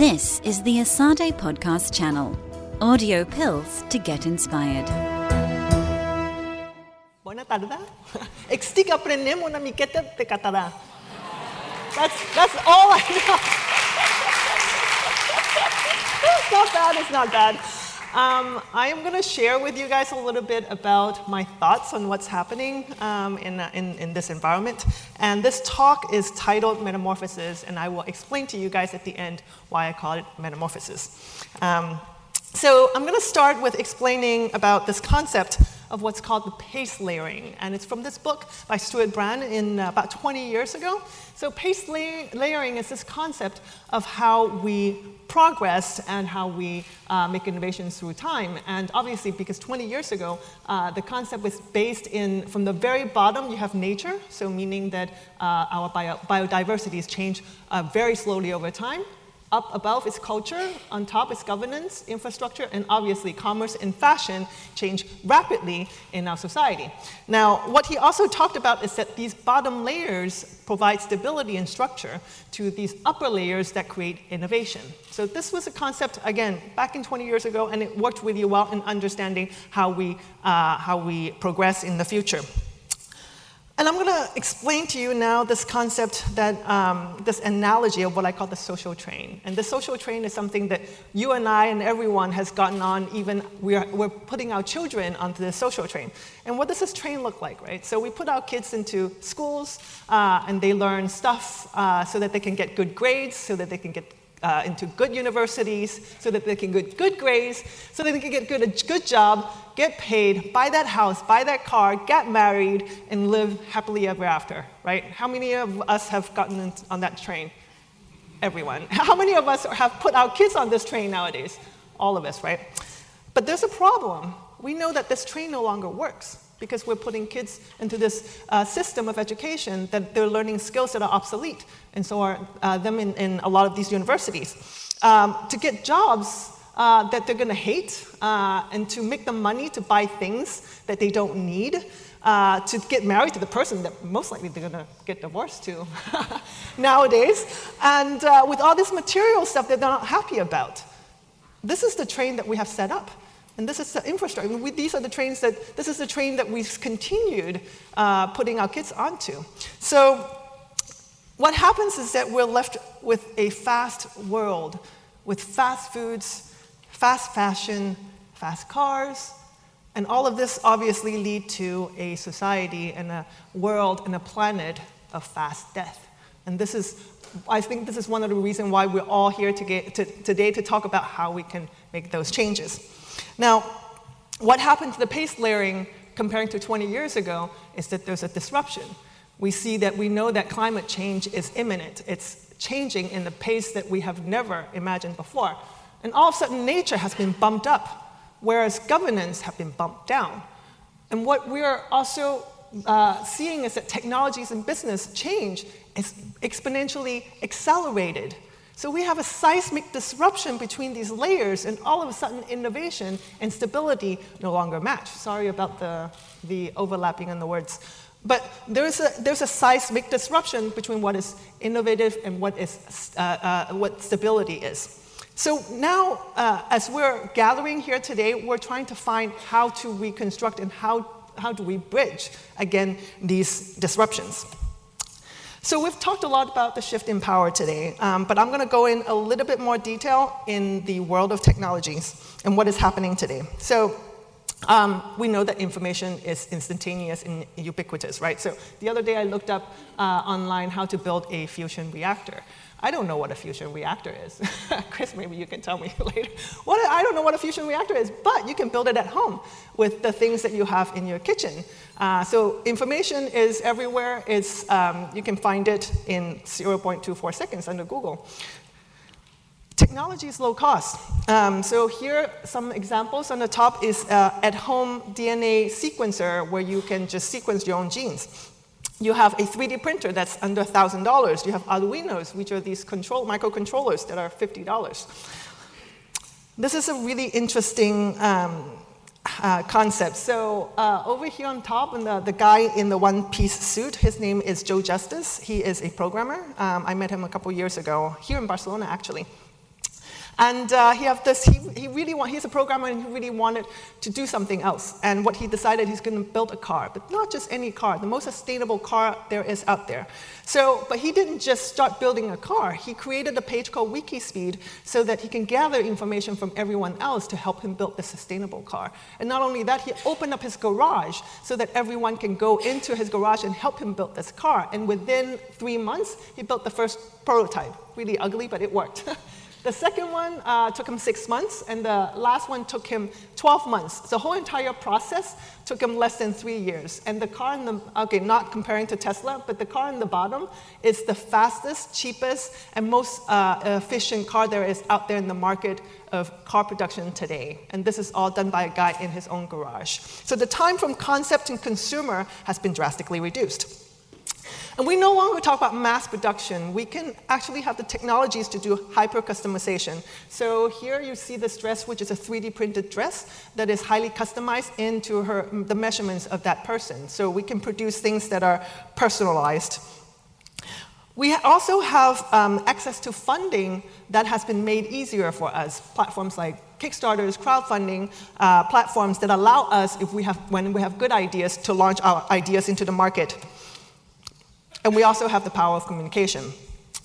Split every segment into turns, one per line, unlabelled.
This is the ESADE Podcast channel. Audio pills to get inspired.
Buena tarde. Explica aprendemos una miqueta de catalá. That's, that's all I know. it's not bad, it's not bad. Um, I am going to share with you guys a little bit about my thoughts on what's happening um, in, in, in, this environment. And this talk is titled Metamorphosis, and I will explain to you guys at the end why I call it Metamorphosis. Um, so I'm going to start with explaining about this concept of what's called the pace layering. And it's from this book by Stewart Brand in uh, about 20 years ago. So pace la- layering is this concept of how we progress and how we uh, make innovations through time. And obviously, because 20 years ago, uh, the concept was based in, from the very bottom, you have nature, so meaning that uh, our bio- biodiversity has changed uh, very slowly over time. Up above is culture, on top is governance, infrastructure, and obviously commerce and fashion change rapidly in our society. Now, what he also talked about is that these bottom layers provide stability and structure to these upper layers that create innovation. So this was a concept, again, back in 20 years ago, and it worked really well in understanding how we, uh, how we progress in the future. And I'm going to explain to you now this concept that, um, this analogy of what I call the social train. And the social train is something that you and I and everyone has gotten on, even we're, we're putting our children onto the social train. And what does this train look like, right? So we put our kids into schools uh, and they learn stuff uh, so that they can get good grades, so that they can get uh, into good universities so that they can get good grades, so that they can get good, a good job, get paid, buy that house, buy that car, get married, and live happily ever after, right? How many of us have gotten on that train? Everyone. How many of us have put our kids on this train nowadays? All of us, right? But there's a problem. We know that this train no longer works because we're putting kids into this uh, system of education that they're learning skills that are obsolete, and so are uh, them in, in, a lot of these universities. Um, to get jobs uh, that they're going to hate, uh, and to make them money to buy things that they don't need, uh, to get married to the person that most likely they're going to get divorced to nowadays, and uh, with all this material stuff that they're not happy about. This is the train that we have set up. And this is the infrastructure. We, these are the trains that, this is the train that we've continued uh, putting our kids onto. So, what happens is that we're left with a fast world with fast foods, fast fashion, fast cars, and all of this obviously lead to a society and a world and a planet of fast death. And this is, I think this is one of the reasons why we're all here to get, to, today to talk about how we can make those changes. Now, what happened to the pace layering comparing to 20 years ago is that there's a disruption. We see that we know that climate change is imminent. It's changing in the pace that we have never imagined before. And all of a sudden, nature has been bumped up, whereas governance have been bumped down. And what we're also uh, seeing is that technologies and business change is exponentially accelerated. So we have a seismic disruption between these layers, and all of a sudden, innovation and stability no longer match. Sorry about the, the overlapping in the words. But there's a, there's a seismic disruption between what is innovative and what, is, uh, uh, what stability is. So now, uh, as we're gathering here today, we're trying to find how to reconstruct and how, how do we bridge, again, these disruptions. So we've talked a lot about the shift in power today, um, but I'm going to go in a little bit more detail in the world of technologies and what is happening today. So um, we know that information is instantaneous and ubiquitous, right? So the other day I looked up uh, online how to build a fusion reactor. I don't know what a fusion reactor is. Chris, maybe you can tell me later. What, I don't know what a fusion reactor is, but you can build it at home with the things that you have in your kitchen. Uh, so information is everywhere. It's, um, you can find it in 0.24 seconds under Google. Technology is low cost. Um, so here some examples. On the top is uh, at-home DNA sequencer where you can just sequence your own genes. You have a 3D printer that's under $1,000. You have Arduinos, which are these control, microcontrollers that are $50. This is a really interesting um, uh, concept. So uh, over here on top, and the, the guy in the one-piece suit, his name is Joe Justice. He is a programmer. Um, I met him a couple years ago, here in Barcelona, actually. And uh, he have this, he, he really want, he's a programmer and he really wanted to do something else. And what he decided he's going to build a car, but not just any car, the most sustainable car there is out there. So, but he didn't just start building a car. He created a page called Wikispeed so that he can gather information from everyone else to help him build the sustainable car. And not only that, he opened up his garage so that everyone can go into his garage and help him build this car. And within three months, he built the first prototype. Really ugly, but it worked. The second one uh, took him six months, and the last one took him 12 months. The whole entire process took him less than three years. And the car in the, okay, not comparing to Tesla, but the car in the bottom is the fastest, cheapest, and most uh, efficient car there is out there in the market of car production today. And this is all done by a guy in his own garage. So the time from concept to consumer has been drastically reduced. And we no longer talk about mass production. We can actually have the technologies to do hyper customization. So here you see this dress, which is a 3D printed dress that is highly customized into her, the measurements of that person. So we can produce things that are personalized. We also have um, access to funding that has been made easier for us. Platforms like Kickstarters, crowdfunding uh, platforms that allow us, if we have, when we have good ideas, to launch our ideas into the market. And we also have the power of communication.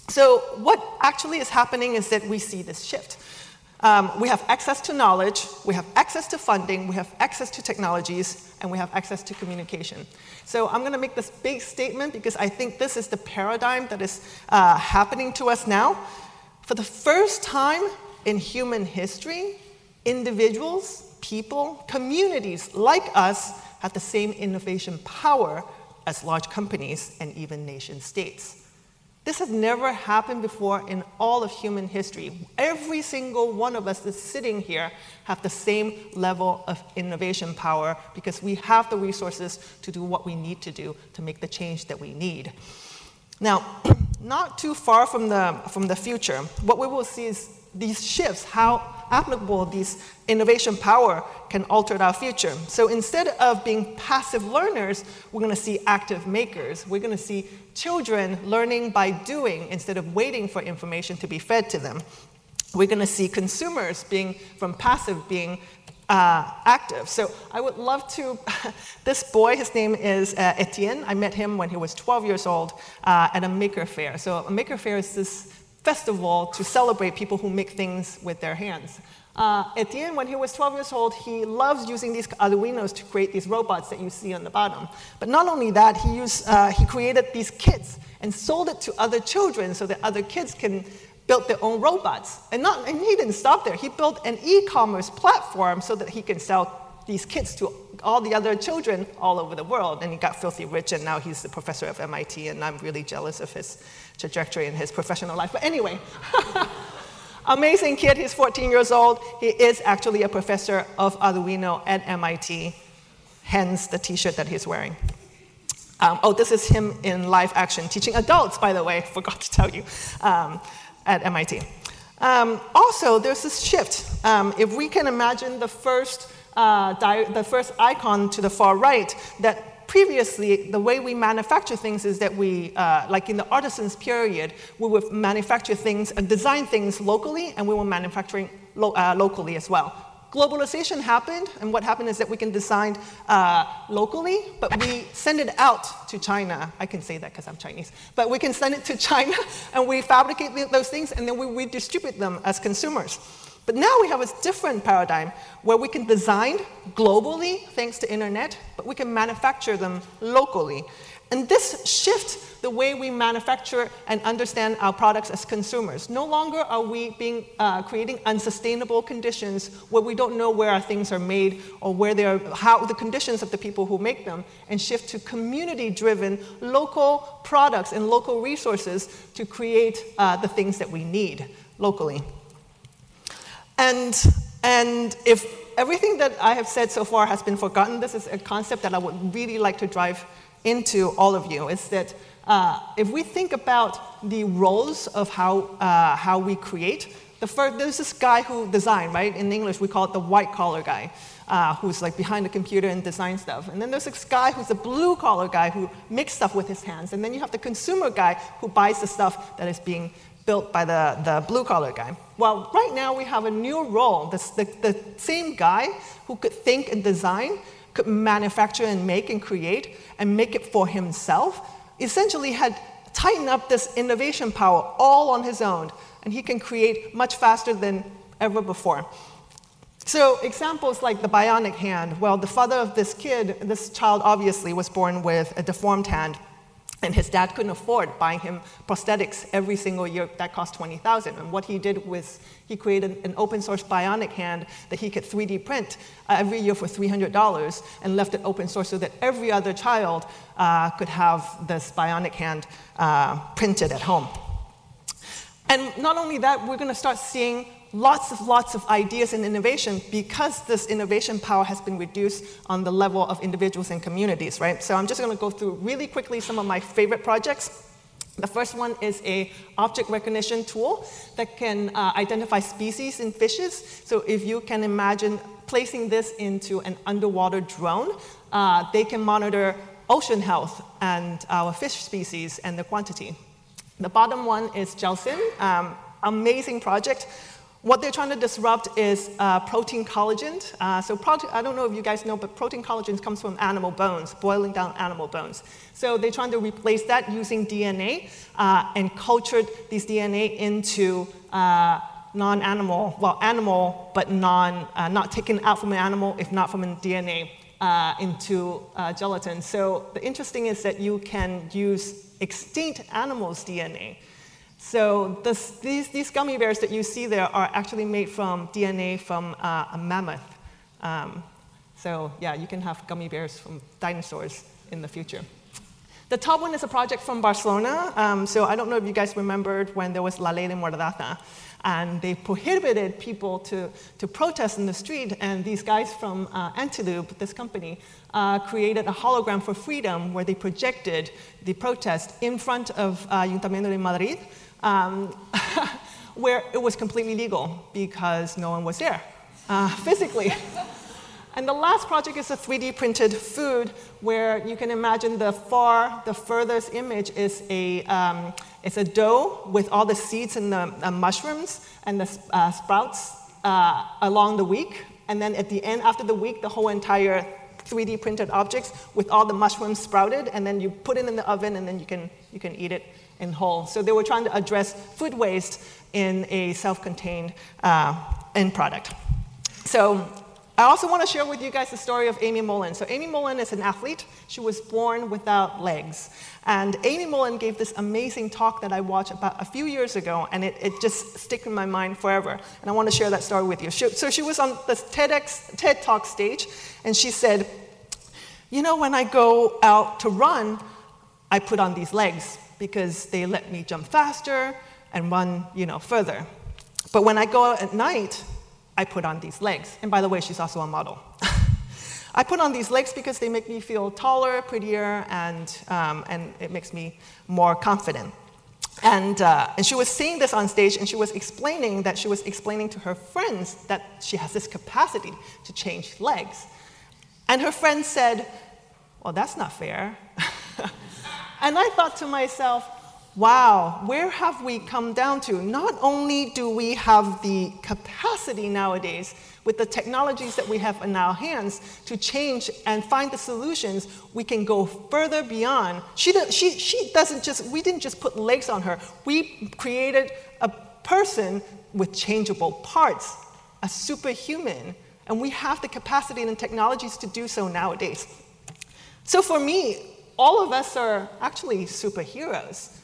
So, what actually is happening is that we see this shift. Um, we have access to knowledge, we have access to funding, we have access to technologies, and we have access to communication. So, I'm going to make this big statement because I think this is the paradigm that is uh, happening to us now. For the first time in human history, individuals, people, communities like us have the same innovation power as large companies and even nation states. This has never happened before in all of human history. Every single one of us that's sitting here have the same level of innovation power because we have the resources to do what we need to do to make the change that we need. Now, not too far from the, from the future, what we will see is these shifts, how applicable these innovation power can alter our future. So instead of being passive learners, we're going to see active makers. We're going to see children learning by doing instead of waiting for information to be fed to them. We're going to see consumers being from passive being uh, active. So I would love to. this boy, his name is uh, Etienne. I met him when he was 12 years old uh, at a maker fair. So a maker fair is this festival to celebrate people who make things with their hands. Uh, Etienne, when he was 12 years old, he loves using these Arduinos to create these robots that you see on the bottom. But not only that, he, used, uh, he created these kits and sold it to other children so that other kids can build their own robots. And, not, and he didn't stop there. He built an e-commerce platform so that he can sell these kits to all the other children all over the world. And he got filthy rich, and now he's the professor of MIT, and I'm really jealous of his trajectory in his professional life. But anyway, amazing kid. He's 14 years old. He is actually a professor of Arduino at MIT, hence the t shirt that he's wearing. Um, oh, this is him in live action teaching adults, by the way, forgot to tell you, um, at MIT. Um, also, there's this shift. Um, if we can imagine the first, uh, the first icon to the far right, that previously, the way we manufacture things is that we, uh, like in the artisans period, we would manufacture things and design things locally, and we were manufacturing lo- uh, locally as well. Globalization happened, and what happened is that we can design uh, locally, but we send it out to China. I can say that because I'm Chinese, but we can send it to China, and we fabricate those things, and then we redistribute them as consumers. But now we have a different paradigm where we can design globally thanks to internet, but we can manufacture them locally. And this shifts the way we manufacture and understand our products as consumers. No longer are we being, uh, creating unsustainable conditions where we don't know where our things are made or where they are, how the conditions of the people who make them, and shift to community-driven local products and local resources to create uh, the things that we need locally. And, and if everything that I have said so far has been forgotten, this is a concept that I would really like to drive into all of you. Is that uh, if we think about the roles of how, uh, how we create, the first, there's this guy who designed, right? In English, we call it the white collar guy. Uh, who's like behind the computer and design stuff. And then there's this guy who's a blue collar guy who makes stuff with his hands. And then you have the consumer guy who buys the stuff that is being built by the, the blue collar guy. Well, right now we have a new role. This, the, the same guy who could think and design, could manufacture and make and create and make it for himself, essentially had tightened up this innovation power all on his own. And he can create much faster than ever before. So, examples like the bionic hand. Well, the father of this kid, this child obviously was born with a deformed hand and his dad couldn't afford buying him prosthetics every single year that cost 20000 and what he did was he created an open source bionic hand that he could 3d print uh, every year for $300 and left it open source so that every other child uh, could have this bionic hand uh, printed at home. And not only that we're going to start seeing lots of lots of ideas and innovation because this innovation power has been reduced on the level of individuals and communities, right? So I'm just going to go through really quickly some of my favorite projects. The first one is a object recognition tool that can uh, identify species in fishes. So if you can imagine placing this into an underwater drone, uh, they can monitor ocean health and our fish species and the quantity. The bottom one is Gelzen, um, amazing project what they're trying to disrupt is uh, protein collagen. Uh, so I don't know if you guys know, but protein collagen comes from animal bones, boiling down animal bones. So they're trying to replace that using DNA uh, and cultured these DNA into uh, non-animal, well, animal, but non, uh, not taken out from an animal, if not from a DNA, uh, into gelatin. So the interesting is that you can use extinct animals' DNA so this, these, these, gummy bears that you see there are actually made from DNA from uh, a mammoth. Um, so yeah, you can have gummy bears from dinosaurs in the future. The top one is a project from Barcelona. Um, so I don't know if you guys remembered when there was La Ley de Mordaza, and they prohibited people to, to protest in the street. And these guys from uh, Antelope, this company, uh, created a hologram for freedom where they projected the protest in front of uh, Ayuntamiento de Madrid um, where it was completely legal because no one was there uh, physically. And the last project is a 3D printed food where you can imagine the far, the furthest image is a, um, it's a dough with all the seeds and the uh, mushrooms and the uh, sprouts uh, along the week. And then at the end, after the week, the whole entire 3D printed objects with all the mushrooms sprouted. And then you put it in the oven and then you can, you can eat it in whole. So they were trying to address food waste in a self-contained uh, end product. So I also want to share with you guys the story of Amy Mullen. So Amy Mullen is an athlete. She was born without legs. And Amy Mullen gave this amazing talk that I watched about a few years ago, and it, it just stuck in my mind forever. And I want to share that story with you. She, so she was on the TEDx, TED Talk stage, and she said, you know, when I go out to run, I put on these legs because they let me jump faster and run, you know, further. But when I go out at night, I put on these legs. And by the way, she's also a model. I put on these legs because they make me feel taller, prettier, and, um, and it makes me more confident. And, uh, and she was seeing this on stage, and she was explaining that she was explaining to her friends that she has this capacity to change legs. And her friends said, Well, that's not fair. And I thought to myself, wow, where have we come down to? Not only do we have the capacity nowadays with the technologies that we have in our hands to change and find the solutions, we can go further beyond. She, she, she doesn't just, we didn't just put legs on her, we created a person with changeable parts, a superhuman. And we have the capacity and the technologies to do so nowadays. So for me, all of us are actually superheroes.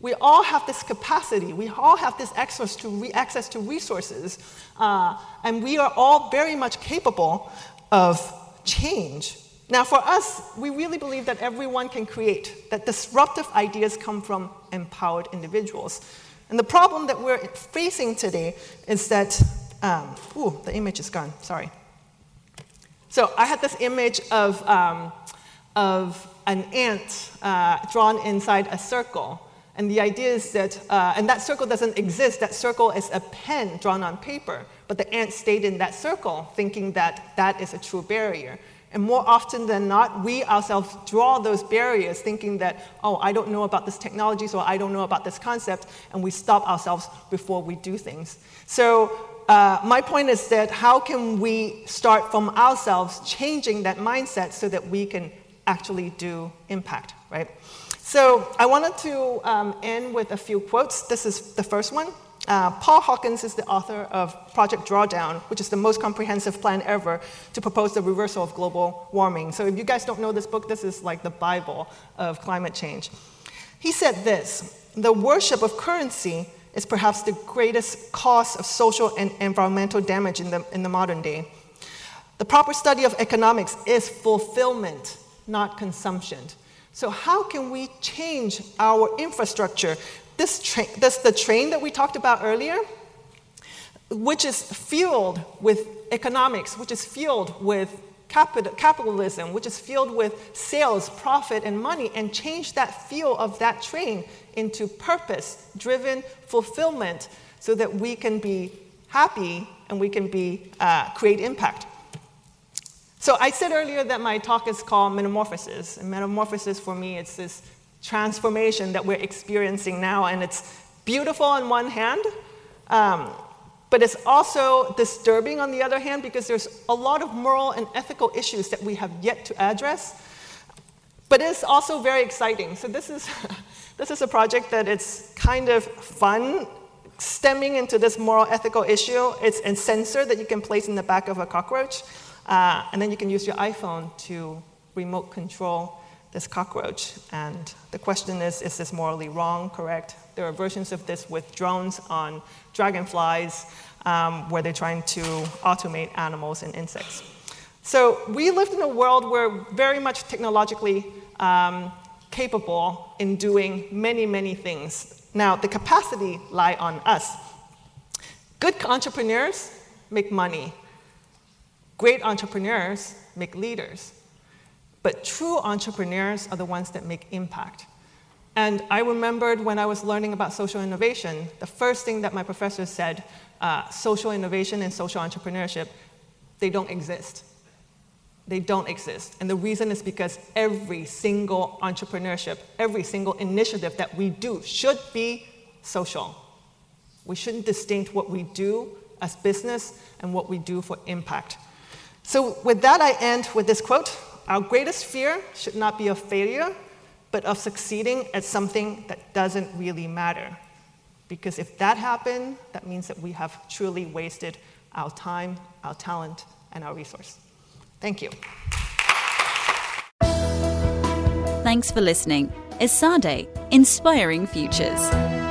We all have this capacity, we all have this access to, re- access to resources, uh, and we are all very much capable of change. Now, for us, we really believe that everyone can create, that disruptive ideas come from empowered individuals. And the problem that we're facing today is that, um, ooh, the image is gone, sorry. So I had this image of, um, of an ant uh, drawn inside a circle. And the idea is that, uh, and that circle doesn't exist, that circle is a pen drawn on paper, but the ant stayed in that circle thinking that that is a true barrier. And more often than not, we ourselves draw those barriers thinking that, oh, I don't know about this technology, so I don't know about this concept, and we stop ourselves before we do things. So, uh, my point is that how can we start from ourselves changing that mindset so that we can actually do impact, right? So, I wanted to um, end with a few quotes. This is the first one. Uh, Paul Hawkins is the author of Project Drawdown, which is the most comprehensive plan ever to propose the reversal of global warming. So, if you guys don't know this book, this is like the Bible of climate change. He said this The worship of currency is perhaps the greatest cause of social and environmental damage in the, in the modern day. The proper study of economics is fulfillment, not consumption. So, how can we change our infrastructure this, train, the train that we talked about earlier, which is fueled with economics, which is fueled with capital, capitalism, which is fueled with sales, profit, and money, and change that fuel of that train into purpose driven fulfillment so that we can be happy and we can be, uh, create impact. So I said earlier that my talk is called Metamorphosis. And metamorphosis for me, it's this transformation that we're experiencing now. And it's beautiful on one hand, um, but it's also disturbing on the other hand because there's a lot of moral and ethical issues that we have yet to address. But it's also very exciting. So this is, this is a project that it's kind of fun stemming into this moral ethical issue. It's a sensor that you can place in the back of a cockroach, uh, and then you can use your iPhone to remote control this cockroach. And the question is is this morally wrong, correct? There are versions of this with drones on dragonflies um, where they're trying to automate animals and insects. So we lived in a world where very much technologically um, capable in doing many, many things. Now, the capacity lie on us. Good entrepreneurs make money. Great entrepreneurs make leaders. But true entrepreneurs are the ones that make impact. And I remembered when I was learning about social innovation, the first thing that my professor said uh, social innovation and social entrepreneurship, they don't exist. They don't exist. And the reason is because every single entrepreneurship, every single initiative that we do should be social. We shouldn't distinct what we do as business and what we do for impact. So, with that, I end with this quote our greatest fear should not be of failure, but of succeeding at something that doesn't really matter. Because if that happened, that means that we have truly wasted our time, our talent, and our resource. Thank you.
Thanks for listening. ESADE, Inspiring Futures.